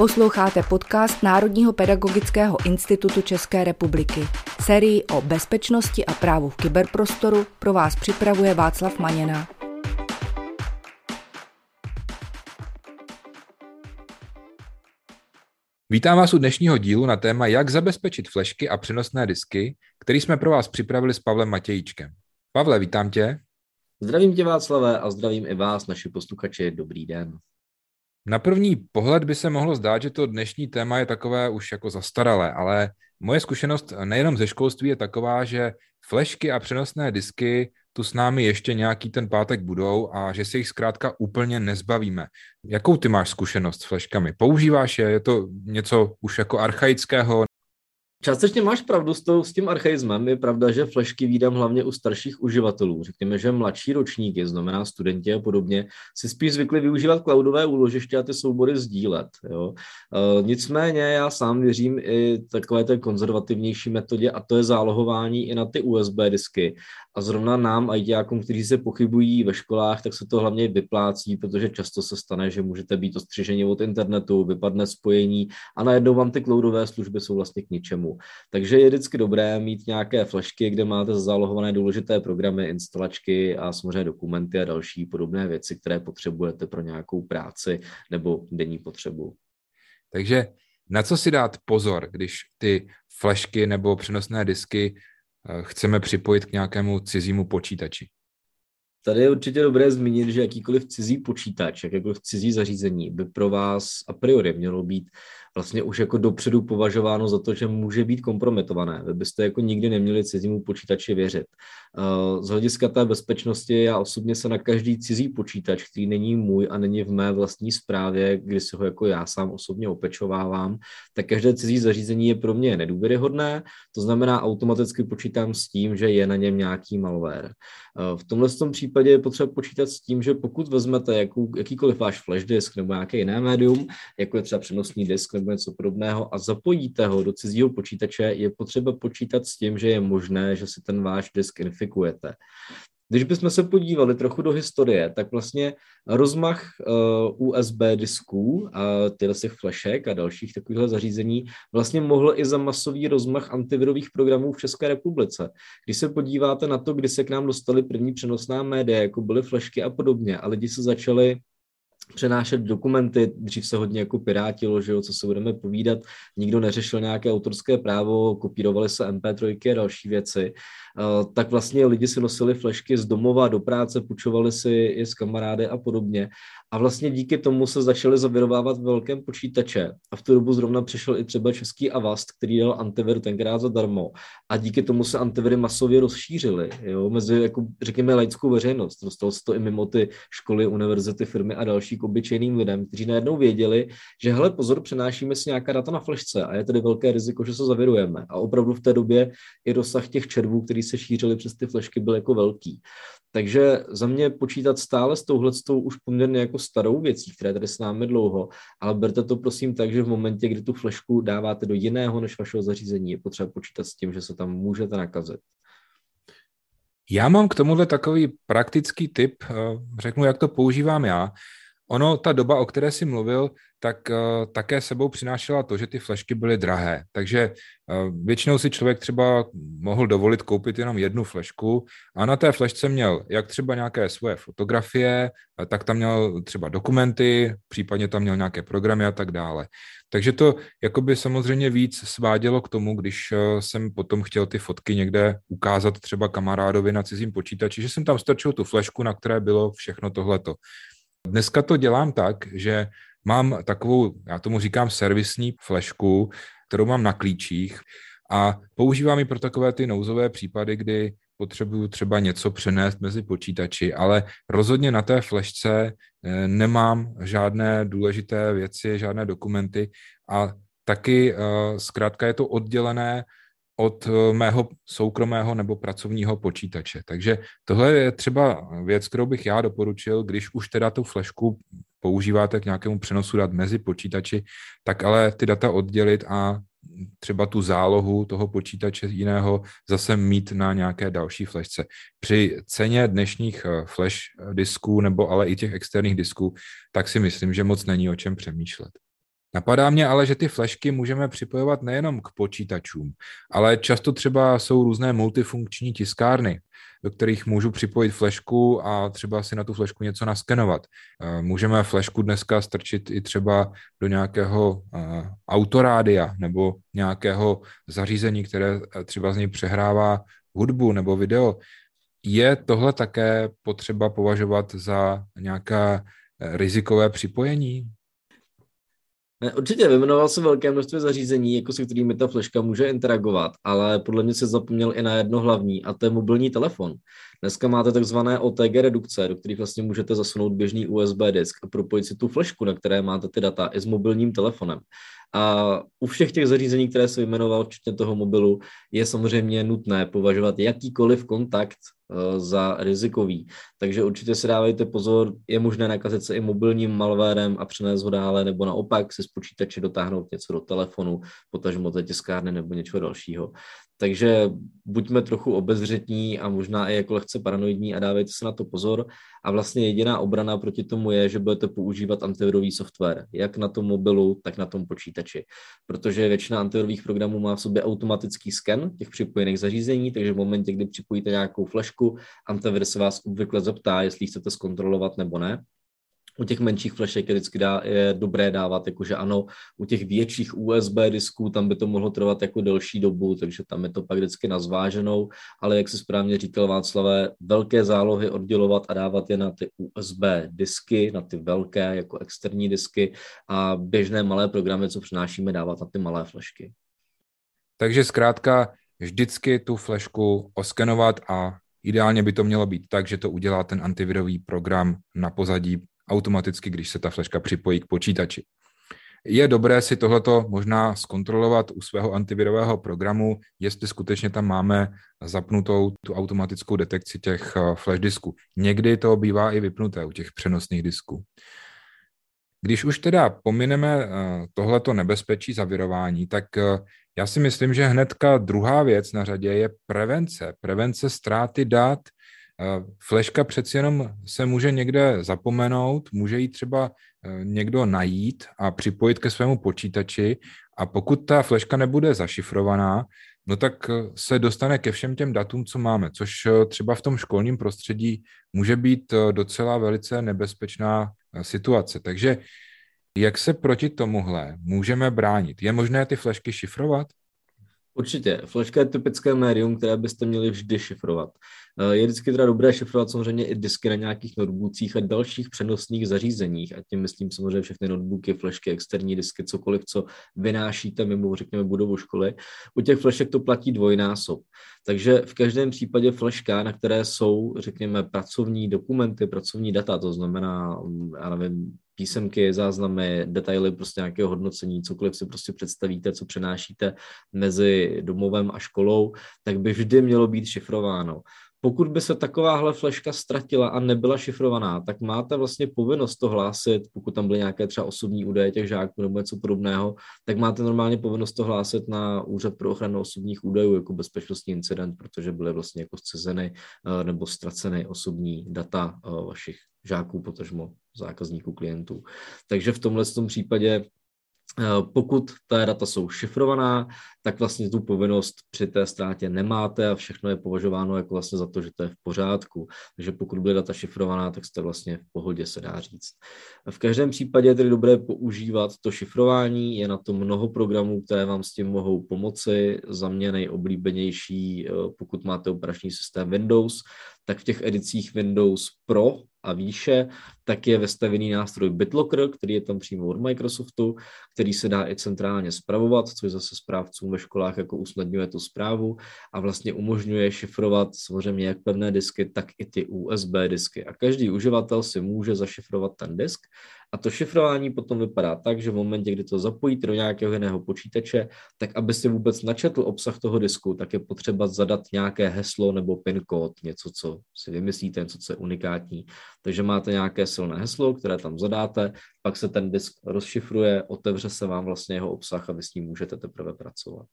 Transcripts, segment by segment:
Posloucháte podcast Národního pedagogického institutu České republiky. Sérii o bezpečnosti a právu v kyberprostoru pro vás připravuje Václav Maněna. Vítám vás u dnešního dílu na téma, jak zabezpečit flešky a přenosné disky, který jsme pro vás připravili s Pavlem Matějíčkem. Pavle, vítám tě. Zdravím tě Václavé a zdravím i vás, naši posluchači. Dobrý den. Na první pohled by se mohlo zdát, že to dnešní téma je takové už jako zastaralé, ale moje zkušenost nejenom ze školství je taková, že flešky a přenosné disky tu s námi ještě nějaký ten pátek budou a že se jich zkrátka úplně nezbavíme. Jakou ty máš zkušenost s fleškami? Používáš je? Je to něco už jako archaického Částečně máš pravdu s, tou, s tím archaismem. Je pravda, že flešky výdám hlavně u starších uživatelů. Řekněme, že mladší ročníky, znamená studenti a podobně, si spíš zvykli využívat cloudové úložiště a ty soubory sdílet. Jo. E, nicméně já sám věřím i takové té konzervativnější metodě a to je zálohování i na ty USB disky. A zrovna nám, ITákům, kteří se pochybují ve školách, tak se to hlavně vyplácí, protože často se stane, že můžete být ostřiženi od internetu, vypadne spojení a najednou vám ty cloudové služby jsou vlastně k ničemu. Takže je vždycky dobré mít nějaké flashky, kde máte zálohované důležité programy, instalačky a samozřejmě dokumenty a další podobné věci, které potřebujete pro nějakou práci nebo denní potřebu. Takže na co si dát pozor, když ty flashky nebo přenosné disky eh, chceme připojit k nějakému cizímu počítači? Tady je určitě dobré zmínit, že jakýkoliv cizí počítač, jakékoliv cizí zařízení by pro vás a priori mělo být vlastně už jako dopředu považováno za to, že může být kompromitované. Vy byste jako nikdy neměli cizímu počítači věřit. Eh, z hlediska té bezpečnosti já osobně se na každý cizí počítač, který není můj a není v mé vlastní správě, kdy si ho jako já sám osobně opečovávám, tak každé cizí zařízení je pro mě nedůvěryhodné, to znamená automaticky počítám s tím, že je na něm nějaký malware. Eh, v tomhle tom případě je potřeba počítat s tím, že pokud vezmete jakou, jakýkoliv váš flash disk nebo nějaké jiné médium, jako je třeba přenosný disk nebo něco podobného a zapojíte ho do cizího počítače, je potřeba počítat s tím, že je možné, že si ten váš disk infikujete. Když bychom se podívali trochu do historie, tak vlastně rozmach uh, USB disků a tyhle těch flashek a dalších takovýchhle zařízení vlastně mohl i za masový rozmach antivirových programů v České republice. Když se podíváte na to, kdy se k nám dostali první přenosná média, jako byly flashky a podobně, a lidi se začali přenášet dokumenty, dřív se hodně jako pirátilo, že jo, co se budeme povídat, nikdo neřešil nějaké autorské právo, kopírovali se MP3 a další věci, uh, tak vlastně lidi si nosili flešky z domova do práce, půjčovali si je s kamarády a podobně a vlastně díky tomu se začaly zavirovávat velkém počítače. A v tu dobu zrovna přišel i třeba český Avast, který dal antivir tenkrát zadarmo. A díky tomu se antiviry masově rozšířily jo, mezi, jako, řekněme, laickou veřejnost. Dostalo se to i mimo ty školy, univerzity, firmy a další k obyčejným lidem, kteří najednou věděli, že hele, pozor, přenášíme si nějaká data na flešce a je tedy velké riziko, že se zavirujeme. A opravdu v té době i rozsah těch červů, který se šířili přes ty flešky, byl jako velký. Takže za mě počítat stále s touhletou už poměrně jako starou věcí, která tady s námi dlouho, ale berte to prosím tak, že v momentě, kdy tu flešku dáváte do jiného než vašeho zařízení, je potřeba počítat s tím, že se tam můžete nakazit. Já mám k tomuhle takový praktický tip, eh, řeknu, jak to používám já. Ono, ta doba, o které jsi mluvil, tak uh, také sebou přinášela to, že ty flešky byly drahé. Takže uh, většinou si člověk třeba mohl dovolit koupit jenom jednu flešku a na té flešce měl jak třeba nějaké svoje fotografie, tak tam měl třeba dokumenty, případně tam měl nějaké programy a tak dále. Takže to jakoby samozřejmě víc svádělo k tomu, když uh, jsem potom chtěl ty fotky někde ukázat třeba kamarádovi na cizím počítači, že jsem tam strčil tu flešku, na které bylo všechno tohleto. Dneska to dělám tak, že mám takovou, já tomu říkám servisní flešku, kterou mám na klíčích a používám ji pro takové ty nouzové případy, kdy potřebuju třeba něco přenést mezi počítači, ale rozhodně na té flešce eh, nemám žádné důležité věci, žádné dokumenty a taky eh, zkrátka je to oddělené od eh, mého soukromého nebo pracovního počítače. Takže tohle je třeba věc, kterou bych já doporučil, když už teda tu flešku používáte k nějakému přenosu dat mezi počítači, tak ale ty data oddělit a třeba tu zálohu toho počítače jiného zase mít na nějaké další flešce. Při ceně dnešních eh, flash disků nebo ale i těch externích disků, tak si myslím, že moc není o čem přemýšlet. Napadá mě ale, že ty flešky můžeme připojovat nejenom k počítačům, ale často třeba jsou různé multifunkční tiskárny, do kterých můžu připojit flešku a třeba si na tu flešku něco naskenovat. Eh, můžeme flešku dneska strčit i třeba do nějakého eh, autorádia nebo nějakého zařízení, které eh, třeba z něj přehrává hudbu nebo video. Je tohle také potřeba považovat za nějaké rizikové připojení? Ne, určitě, vymenoval jsem velké množství zařízení, jako se kterými ta fleška může interagovat, ale podle mě se zapomněl i na jedno hlavní, a to je mobilní telefon. Dneska máte takzvané OTG redukce, do kterých vlastně můžete zasunout běžný USB disk a propojit si tu flešku, na které máte ty data, i s mobilním telefonem. A u všech těch zařízení, které jsem jmenoval, včetně toho mobilu, je samozřejmě nutné považovat jakýkoliv kontakt za rizikový. Takže určitě si dávejte pozor, je možné nakazit se i mobilním malvérem a přenést ho dále, nebo naopak si z počítače dotáhnout něco do telefonu, potažmo té tiskárny nebo něčeho dalšího. Takže buďme trochu obezřetní a možná i jako lehce paranoidní a dávejte se na to pozor. A vlastně jediná obrana proti tomu je, že budete používat antivirový software, jak na tom mobilu, tak na tom počítači. Protože většina antivirových programů má v sobě automatický sken těch připojených zařízení, takže v momentě, kdy připojíte nějakou flešku, antivir se vás obvykle zeptá, jestli chcete zkontrolovat nebo ne u těch menších flešek je vždycky dá, je dobré dávat, jakože ano, u těch větších USB disků tam by to mohlo trvat jako delší dobu, takže tam je to pak vždycky na zváženou, ale jak se správně říkal Václavé, velké zálohy oddělovat a dávat je na ty USB disky, na ty velké jako externí disky a běžné malé programy, co přinášíme, dávat na ty malé flešky. Takže zkrátka vždycky tu flešku oskenovat a Ideálně by to mělo být tak, že to udělá ten antivirový program na pozadí automaticky, když se ta fleška připojí k počítači. Je dobré si tohleto možná zkontrolovat u svého antivirového programu, jestli skutečně tam máme zapnutou tu automatickou detekci těch eh, flash disků. Někdy to bývá i vypnuté u těch přenosných disků. Když už teda pomineme eh, tohleto nebezpečí zavirování, tak eh, já si myslím, že hnedka druhá věc na řadě je prevence. Prevence ztráty dat, Fleška přeci jenom se může někde zapomenout, může jí třeba eh, někdo najít a připojit ke svému počítači a pokud ta fleška nebude zašifrovaná, no tak eh, se dostane ke všem těm datům, co máme, což eh, třeba v tom školním prostředí může být docela velice nebezpečná situace. Takže jak se proti tomuhle můžeme bránit? Je možné ty flešky šifrovat? Určitě. Flashka je typické médium, které byste měli vždy šifrovat. Eh, je vždycky teda dobré šifrovat samozřejmě i disky na nějakých notebookích a dalších přenosných zařízeních. A tím myslím samozřejmě všechny notebooky, flashky, externí disky, cokoliv, co vynášíte mimo, řekněme, budovu školy. U těch flashek to platí dvojnásob. Takže v každém případě flashka, na které jsou, řekněme, pracovní dokumenty, pracovní data, to znamená, já nevím, písemky, záznamy, detaily prostě nějakého hodnocení, cokoliv si prostě představíte, co přenášíte mezi domovem a školou, tak by vždy mělo být šifrováno. Pokud by se takováhle fleška ztratila a nebyla šifrovaná, tak máte vlastně povinnost to hlásit, pokud tam byly nějaké třeba osobní údaje těch žáků nebo něco podobného, tak máte normálně povinnost to hlásit na Úřad pro ochranu osobních údajů jako bezpečnostní incident, protože byly vlastně jako zcizeny eh, nebo ztraceny osobní data eh, vašich žáků, potažmo zákazníků, klientů. Takže v tomhle tom případě Eh, pokud ta data jsou šifrovaná, tak vlastně tu povinnost při té ztrátě nemáte a všechno je považováno jako vlastně za to, že to je v pořádku. Takže pokud bude data šifrovaná, tak jste vlastně v pohodě, se dá říct. V každém případě je tedy dobré používat to šifrování. Je na to mnoho programů, které vám s tím mohou pomoci. Za mě nejoblíbenější, eh, pokud máte operační systém Windows, tak v těch edicích Windows Pro a výše, tak je vestavený nástroj BitLocker, který je tam přímo od Microsoftu, který se dá i centrálně zpravovat, což zase správcům ve školách jako usnadňuje tu zprávu a vlastně umožňuje šifrovat samozřejmě jak pevné disky, tak i ty USB disky. A každý uživatel si může zašifrovat ten disk a to šifrování potom vypadá tak, že v momentě, kdy to zapojíte do nějakého jiného počítače, tak abyste vůbec načetl obsah toho disku, tak je potřeba zadat nějaké heslo nebo PIN kód, něco, co si vymyslíte, něco, co je unikátní. Takže máte nějaké silné heslo, které tam zadáte, pak se ten disk rozšifruje, otevře se vám vlastně jeho obsah a vy s ním můžete teprve pracovat.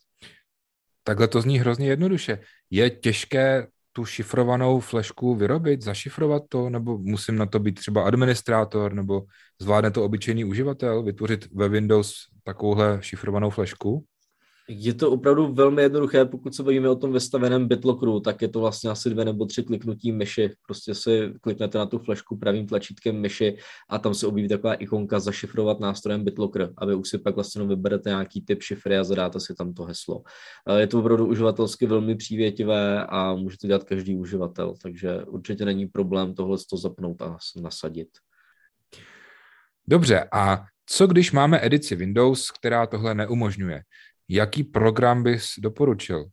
Takhle to zní hrozně jednoduše. Je těžké tu šifrovanou flešku vyrobit, zašifrovat to, nebo musím na to být třeba administrátor, nebo zvládne to obyčejný uživatel, vytvořit ve Windows takovouhle šifrovanou flešku? Je to opravdu velmi jednoduché, pokud se bavíme o tom vystaveném BitLockeru, tak je to vlastně asi dvě nebo tři kliknutí myši. Prostě si kliknete na tu flešku pravým tlačítkem myši a tam se objeví taková ikonka zašifrovat nástrojem BitLocker a vy už si pak vlastně vyberete nějaký typ šifry a zadáte si tam to heslo. Je to opravdu uživatelsky velmi přívětivé a může to dělat každý uživatel, takže určitě není problém tohle to zapnout a nasadit. Dobře, a co když máme edici Windows, která tohle neumožňuje? Jaký program bys doporučil?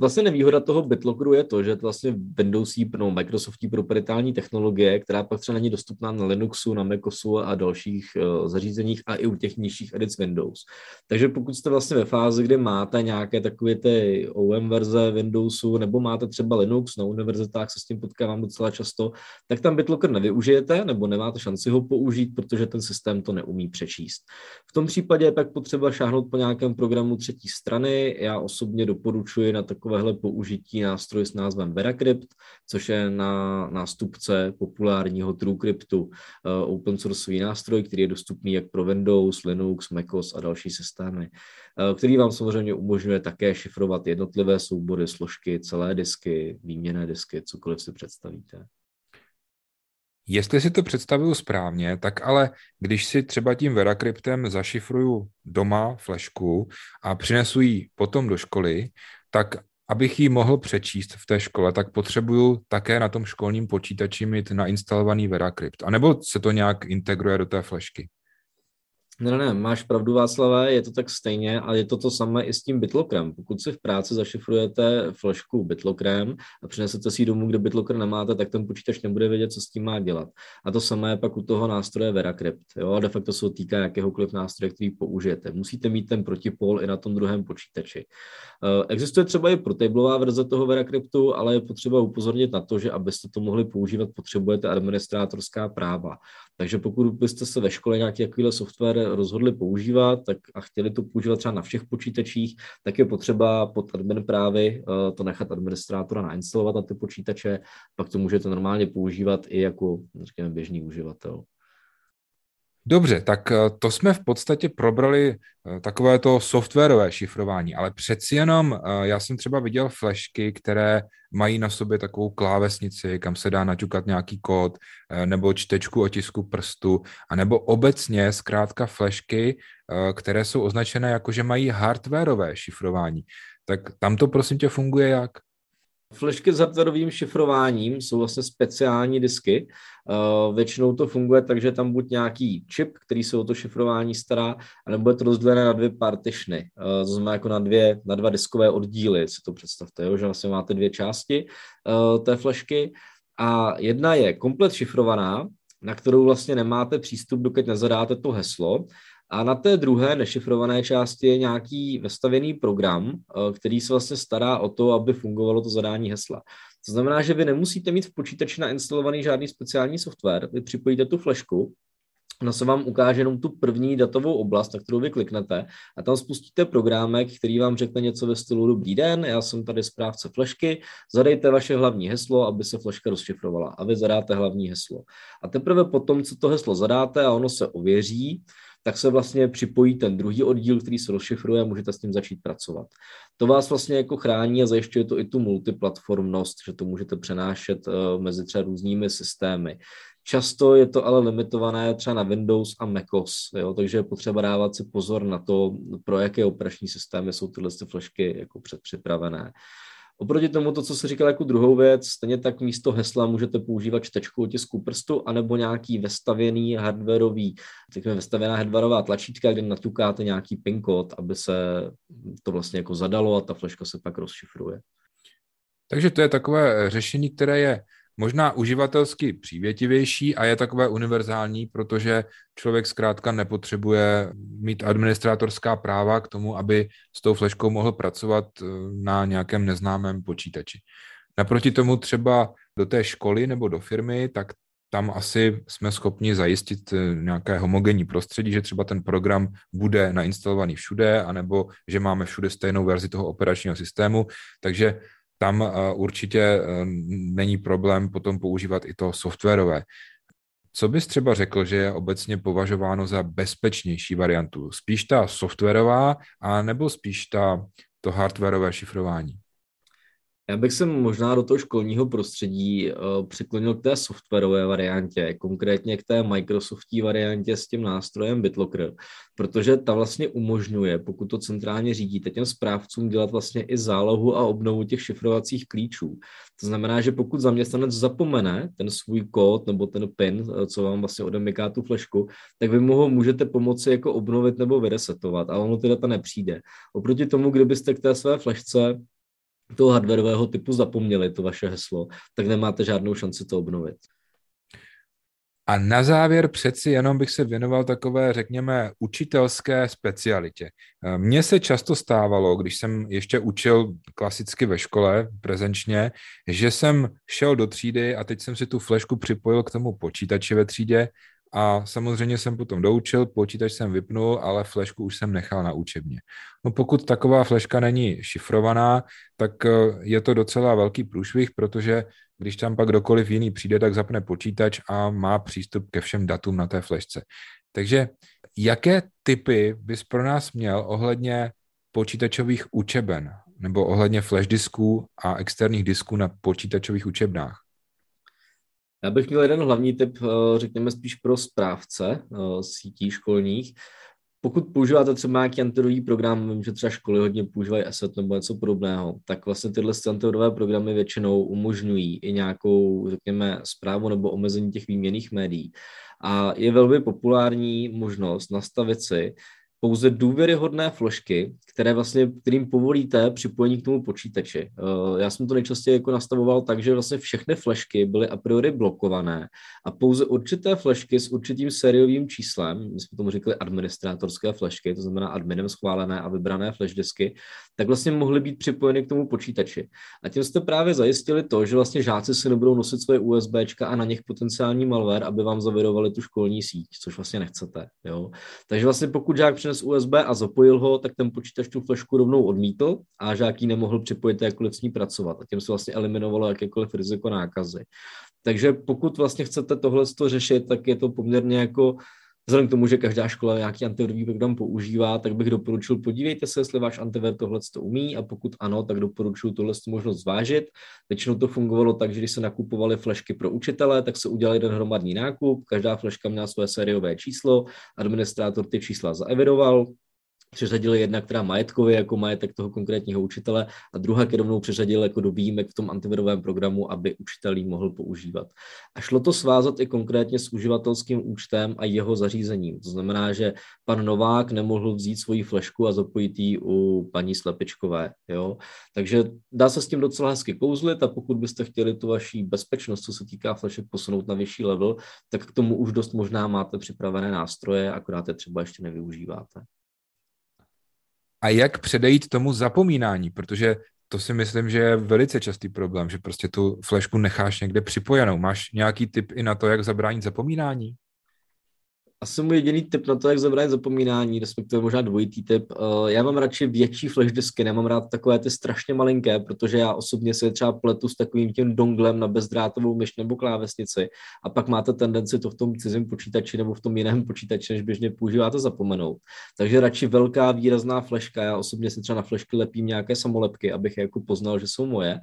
Vlastně nevýhoda toho BitLockeru je to, že to vlastně Windowsí, no Microsoftí proprietární technologie, která pak třeba není dostupná na Linuxu, na MacOSu a dalších uh, zařízeních a i u těch nižších edic Windows. Takže pokud jste vlastně ve fázi, kde máte nějaké takové ty OM verze Windowsu nebo máte třeba Linux na univerzitách, se s tím potkávám docela často, tak tam BitLocker nevyužijete nebo nemáte šanci ho použít, protože ten systém to neumí přečíst. V tom případě je pak potřeba šáhnout po nějakém programu třetí strany. Já osobně doporučuji na takové takovéhle použití nástroj s názvem Veracrypt, což je na nástupce populárního TrueCryptu, eh, open source nástroj, který je dostupný jak pro Windows, Linux, MacOS a další systémy, eh, který vám samozřejmě umožňuje také šifrovat jednotlivé soubory, složky, celé disky, výměné disky, cokoliv si představíte. Jestli si to představuju správně, tak ale když si třeba tím Veracryptem zašifruju doma flešku a přinesu ji potom do školy, tak abych ji mohl přečíst v té škole, tak potřebuju také na tom školním počítači mít nainstalovaný VeraCrypt. A nebo se to nějak integruje do té flešky? Ne, ne, máš pravdu Václavé, je to tak stejně, ale je to to samé i s tím BitLockerem. Pokud si v práci zašifrujete flešku BitLockerem a přinesete si ji domů, kde BitLocker nemáte, tak ten počítač nebude vědět, co s tím má dělat. A to samé je pak u toho nástroje VeraCrypt. Jo? A de facto se týká jakéhokoliv nástroje, který použijete. Musíte mít ten protipol i na tom druhém počítači. Eh, existuje třeba i protablová verze toho VeraCryptu, ale je potřeba upozornit na to, že abyste to mohli používat, potřebujete administrátorská práva. Takže pokud byste se ve škole nějaký software rozhodli používat tak a chtěli to používat třeba na všech počítačích, tak je potřeba pod admin právy eh, to nechat administrátora nainstalovat na ty počítače, pak to můžete normálně používat i jako, řekněme, běžný uživatel. Dobře, tak eh, to jsme v podstatě probrali eh, takové to softwarové šifrování, ale přeci jenom eh, já jsem třeba viděl flashky, které mají na sobě takovou klávesnici, kam se dá naťukat nějaký kód, nebo čtečku otisku prstu, anebo obecně zkrátka flashky, které jsou označené jako, že mají hardwareové šifrování. Tak tam to prosím tě funguje jak? Flešky s hardwareovým šifrováním jsou vlastně speciální disky. Uh, většinou to funguje tak, že tam buď nějaký čip, který se o to šifrování stará, anebo je to rozdělené na dvě partitiony. Uh, to znamená jako na, dvě, na dva diskové oddíly, si to představte, jo? že vlastně máte dvě části uh, té flešky a jedna je komplet šifrovaná, na kterou vlastně nemáte přístup, dokud nezadáte to heslo a na té druhé nešifrované části je nějaký vestavěný program, eh, který se vlastně stará o to, aby fungovalo to zadání hesla. To znamená, že vy nemusíte mít v počítači nainstalovaný žádný speciální software, vy připojíte tu flešku, Ona se vám ukáže jenom tu první datovou oblast, na kterou vy kliknete a tam spustíte programek, který vám řekne něco ve stylu Dobrý den, já jsem tady správce flešky, zadejte vaše hlavní heslo, aby se fleška rozšifrovala a vy zadáte hlavní heslo. A teprve potom, co to heslo zadáte a ono se ověří, tak se vlastně připojí ten druhý oddíl, který se rozšifruje a můžete s tím začít pracovat. To vás vlastně jako chrání a zajišťuje to i tu multiplatformnost, že to můžete přenášet eh, mezi třeba různými systémy. Často je to ale limitované třeba na Windows a macOS, jo, takže je potřeba dávat si pozor na to, pro jaké operační systémy jsou tyhle flešky jako předpřipravené. Oproti tomu, to, co se říkal jako druhou věc, stejně tak místo hesla můžete používat čtečku otisku prstu anebo nějaký vestavěný hardwareový, řekněme vestavěná hardwareová tlačítka, kde naťukáte nějaký PIN kód, aby se to vlastně jako zadalo a ta fleška se pak rozšifruje. Takže to je takové řešení, které je možná uživatelsky přívětivější a je takové univerzální, protože člověk zkrátka nepotřebuje mít administrátorská práva k tomu, aby s tou fleškou mohl pracovat eh, na nějakém neznámém počítači. Naproti tomu třeba do té školy nebo do firmy, tak tam asi jsme schopni zajistit eh, nějaké homogenní prostředí, že třeba ten program bude nainstalovaný všude, anebo že máme všude stejnou verzi toho operačního systému. Takže tam určitě není problém potom používat i to softwarové. Co bys třeba řekl, že je obecně považováno za bezpečnější variantu? Spíš ta softwarová, a nebo spíš ta, to hardwareové šifrování? Já bych se možná do toho školního prostředí uh, přiklonil k té softwarové variantě, konkrétně k té Microsoftí variantě s tím nástrojem BitLocker, protože ta vlastně umožňuje, pokud to centrálně řídíte, těm správcům dělat vlastně i zálohu a obnovu těch šifrovacích klíčů. To znamená, že pokud zaměstnanec zapomene ten svůj kód nebo ten PIN, eh, co vám vlastně odemyká tu flešku, tak vy mu ho můžete pomoci jako obnovit nebo vyresetovat, ale ono ty data nepřijde. Oproti tomu, kdybyste k té své flešce toho hardwareového typu zapomněli to vaše heslo, tak nemáte žádnou šanci to obnovit. A na závěr přeci jenom bych se věnoval takové, řekněme, učitelské specialitě. Mně se často stávalo, když jsem ještě učil klasicky ve škole, prezenčně, že jsem šel do třídy a teď jsem si tu flešku připojil k tomu počítači ve třídě a samozřejmě jsem potom doučil, počítač jsem vypnul, ale flešku už jsem nechal na učebně. No pokud taková fleška není šifrovaná, tak eh, je to docela velký průšvih, protože když tam pak kdokoliv jiný přijde, tak zapne počítač a má přístup ke všem datům na té flešce. Takže jaké typy bys pro nás měl ohledně počítačových učeben nebo ohledně flash disků a externích disků na počítačových učebnách? Já bych měl jeden hlavní tip, eh, řekněme spíš pro správce eh, sítí školních. Pokud používáte třeba nějaký antivirový program, vím, že třeba školy hodně používají Asset nebo něco podobného, tak vlastně tyhle antivirové programy většinou umožňují i nějakou, řekněme, zprávu nebo omezení těch výměných médií. A je velmi populární možnost nastavit si, pouze důvěryhodné fložky, které vlastně, kterým povolíte připojení k tomu počítači. Eh, já jsem to nejčastěji jako nastavoval tak, že vlastně všechny flešky byly a priori blokované a pouze určité flešky s určitým sériovým číslem, my jsme tomu říkali administrátorské flešky, to znamená adminem schválené a vybrané flash disky, tak vlastně mohly být připojeny k tomu počítači. A tím jste právě zajistili to, že vlastně žáci si nebudou nosit svoje USBčka a na nich potenciální malware, aby vám zavirovali tu školní síť, což vlastně nechcete. Jo? Takže vlastně pokud žák přines USB a zapojil ho, tak ten počítač tu flešku rovnou odmítl a žák ji nemohl připojit jakkoliv s ní pracovat. A tím se vlastně eliminovalo jakékoliv riziko nákazy. Takže pokud vlastně chcete tohle řešit, tak je to poměrně jako Vzhledem k tomu, že každá škola nějaký antivirový program používá, tak bych doporučil, podívejte se, jestli váš antivir tohle to umí a pokud ano, tak doporučuji tohle možnost zvážit. Většinou to fungovalo tak, že když se nakupovaly flešky pro učitele, tak se udělal jeden hromadný nákup, každá fleška měla své sériové číslo, administrátor ty čísla zaevidoval, přeřadili jedna, která majetkově jako majetek toho konkrétního učitele a druhá ke rovnou přeřadil jako do výjimek v tom antivirovém programu, aby učitel ji mohl používat. A šlo to svázat i konkrétně s uživatelským účtem a jeho zařízením. To znamená, že pan Novák nemohl vzít svoji flešku a zapojit ji u paní Slepičkové. Jo? Takže dá se s tím docela hezky kouzlit a pokud byste chtěli tu vaší bezpečnost, co se týká flešek, posunout na vyšší level, tak k tomu už dost možná máte připravené nástroje, akorát je třeba ještě nevyužíváte a jak předejít tomu zapomínání, protože to si myslím, že je velice častý problém, že prostě tu flešku necháš někde připojenou. Máš nějaký tip i na to, jak zabránit zapomínání? Asi můj jediný tip na to, jak zabránit zapomínání, respektive možná dvojitý tip. Eh, já mám radši větší flash disky, nemám rád takové ty strašně malinké, protože já osobně si třeba pletu s takovým tím donglem na bezdrátovou myš nebo klávesnici a pak máte tendenci to v tom cizím počítači nebo v tom jiném počítači, než běžně používáte, zapomenout. Takže radši velká výrazná fleška. Já osobně si třeba na flešky lepím nějaké samolepky, abych jako poznal, že jsou moje.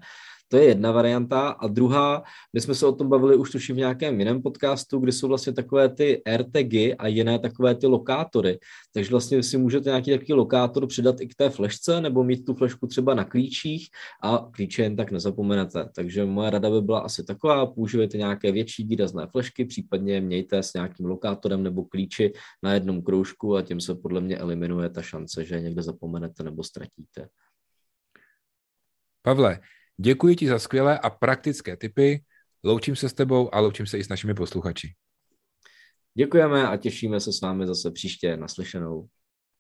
To je jedna varianta. A druhá, my jsme se o tom bavili už tuším v nějakém jiném podcastu, kdy jsou vlastně takové ty RTG a jiné takové ty lokátory. Takže vlastně si můžete nějaký takový lokátor přidat i k té flešce nebo mít tu flešku třeba na klíčích a klíče jen tak nezapomenete. Takže moje rada by byla asi taková, používejte nějaké větší výrazné flešky, případně mějte s nějakým lokátorem nebo klíči na jednom kroužku a tím se podle mě eliminuje ta šance, že někde zapomenete nebo ztratíte. Pavle, Děkuji ti za skvělé a praktické tipy. Loučím se s tebou a loučím se i s našimi posluchači. Děkujeme a těšíme se s vámi zase příště naslyšenou.